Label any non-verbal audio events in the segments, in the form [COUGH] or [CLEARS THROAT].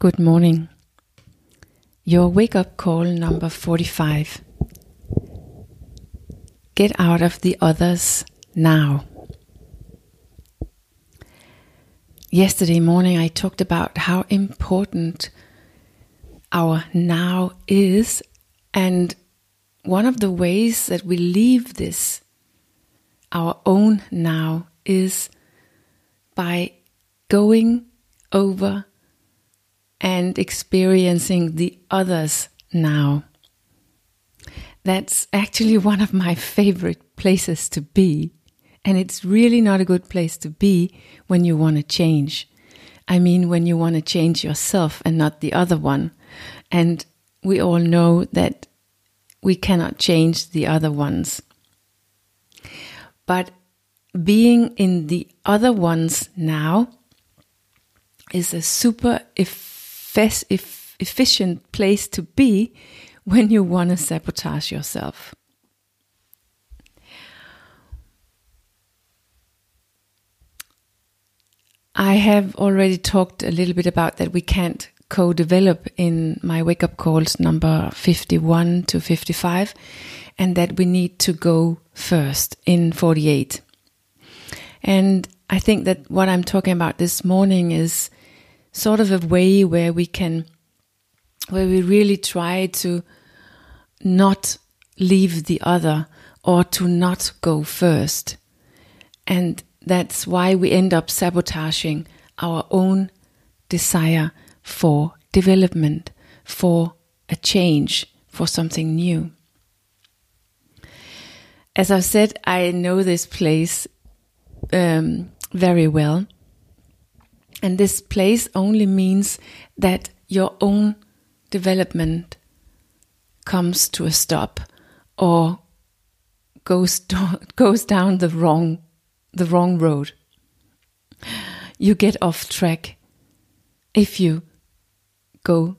Good morning. Your wake up call number 45. Get out of the others now. Yesterday morning, I talked about how important our now is, and one of the ways that we leave this, our own now, is by going over and experiencing the others now. That's actually [LAUGHS] one of my favorite places to be. And it's really not a good place to be when you want to change. I mean, when you want to change yourself and not the other one. And we all know that we cannot change the other ones. But being in the other ones now is a super efficient place to be when you want to sabotage yourself. I have already talked a little bit about that we can't co develop in my wake up calls number 51 to 55, and that we need to go first in 48. And I think that what I'm talking about this morning is sort of a way where we can, where we really try to not leave the other or to not go first. And that's why we end up sabotaging our own desire for development, for a change, for something new. As I've said, I know this place um, very well. And this place only means that your own development comes to a stop or goes do- [LAUGHS] goes down the wrong the wrong road. You get off track if you go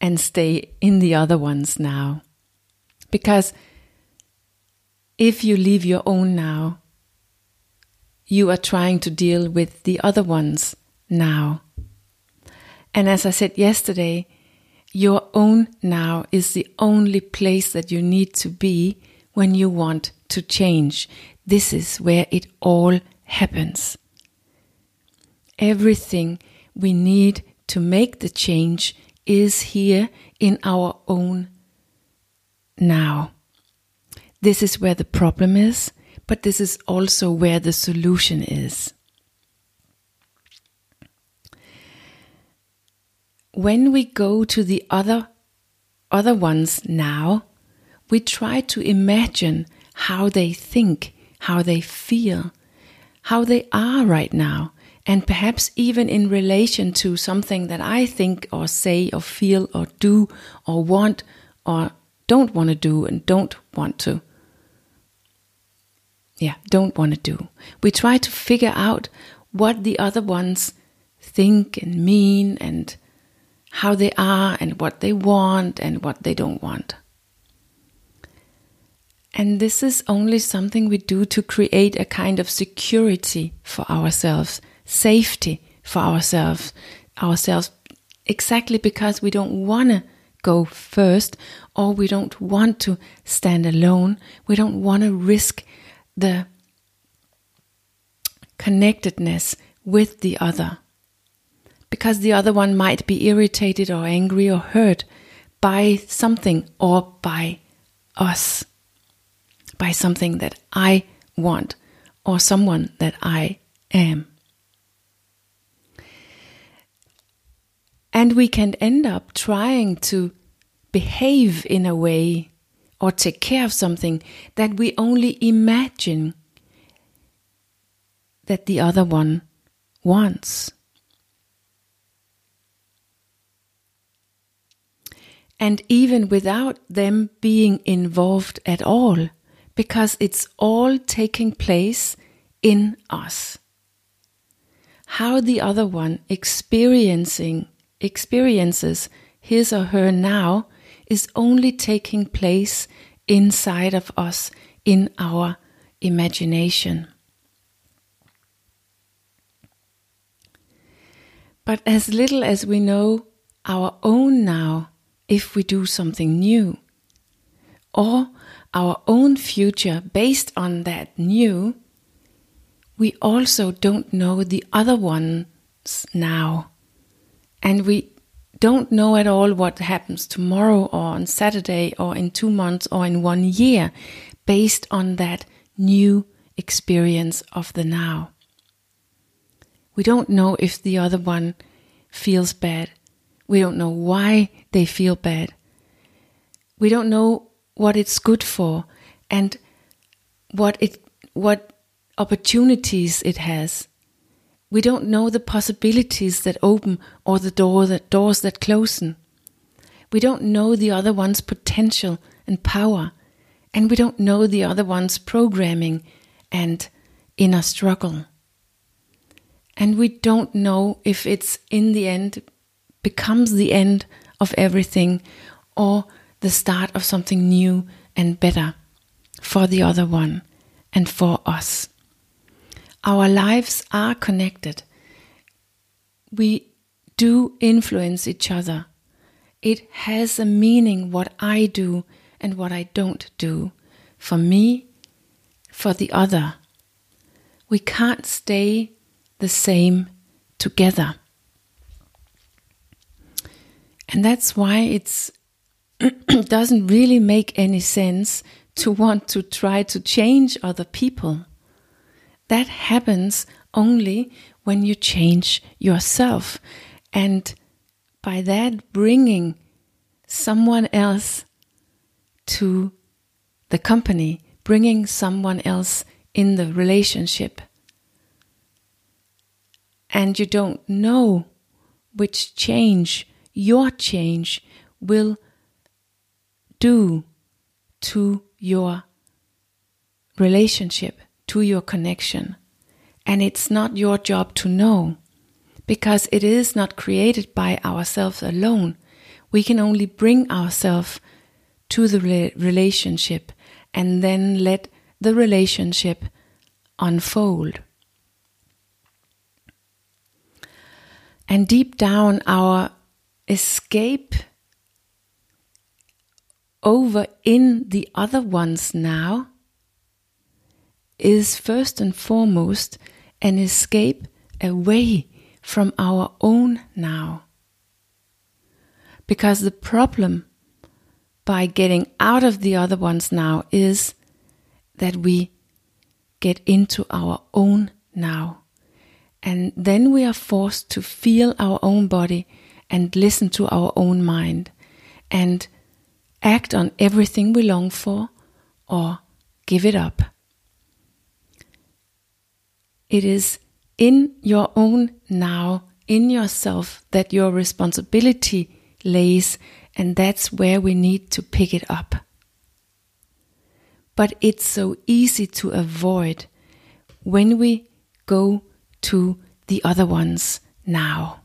and stay in the other ones now. Because if you leave your own now, you are trying to deal with the other ones now. And as I said yesterday, your own now is the only place that you need to be when you want to change. This is where it all happens. Everything we need to make the change is here in our own now. This is where the problem is, but this is also where the solution is. When we go to the other other ones now, we try to imagine how they think, how they feel, how they are right now, and perhaps even in relation to something that I think or say or feel or do or want or don't want to do and don't want to yeah, don't want to do. We try to figure out what the other ones think and mean and how they are and what they want and what they don't want. And this is only something we do to create a kind of security for ourselves, safety for ourselves, ourselves exactly because we don't want to go first or we don't want to stand alone. We don't want to risk the connectedness with the other. Because the other one might be irritated or angry or hurt by something or by us, by something that I want or someone that I am. And we can end up trying to behave in a way or take care of something that we only imagine that the other one wants. And even without them being involved at all, because it's all taking place in us. How the other one experiencing experiences his or her now is only taking place inside of us in our imagination. But as little as we know our own now, if we do something new, or our own future based on that new, we also don't know the other ones now. And we don't know at all what happens tomorrow or on Saturday or in two months or in one year based on that new experience of the now. We don't know if the other one feels bad. We don't know why they feel bad. We don't know what it's good for and what it what opportunities it has. We don't know the possibilities that open or the door that doors that close. We don't know the other one's potential and power, and we don't know the other one's programming and inner struggle. And we don't know if it's in the end becomes the end of everything or the start of something new and better for the other one and for us. Our lives are connected. We do influence each other. It has a meaning what I do and what I don't do. For me, for the other. We can't stay the same together. And that's why it [CLEARS THROAT] doesn't really make any sense to want to try to change other people. That happens only when you change yourself. And by that, bringing someone else to the company, bringing someone else in the relationship. And you don't know which change, your change, will do to your relationship to your connection. And it's not your job to know because it is not created by ourselves alone. We can only bring ourselves to the relationship and then let the relationship unfold. And deep down, our escape over in the other ones now is first and foremost an escape away from our own now. Because the problem by getting out of the other ones now is that we get into our own now. And then we are forced to feel our own body and listen to our own mind and act on everything we long for or give it up. It is in your own now, in yourself, that your responsibility lays, and that's where we need to pick it up. But it's so easy to avoid when we go to the other ones now.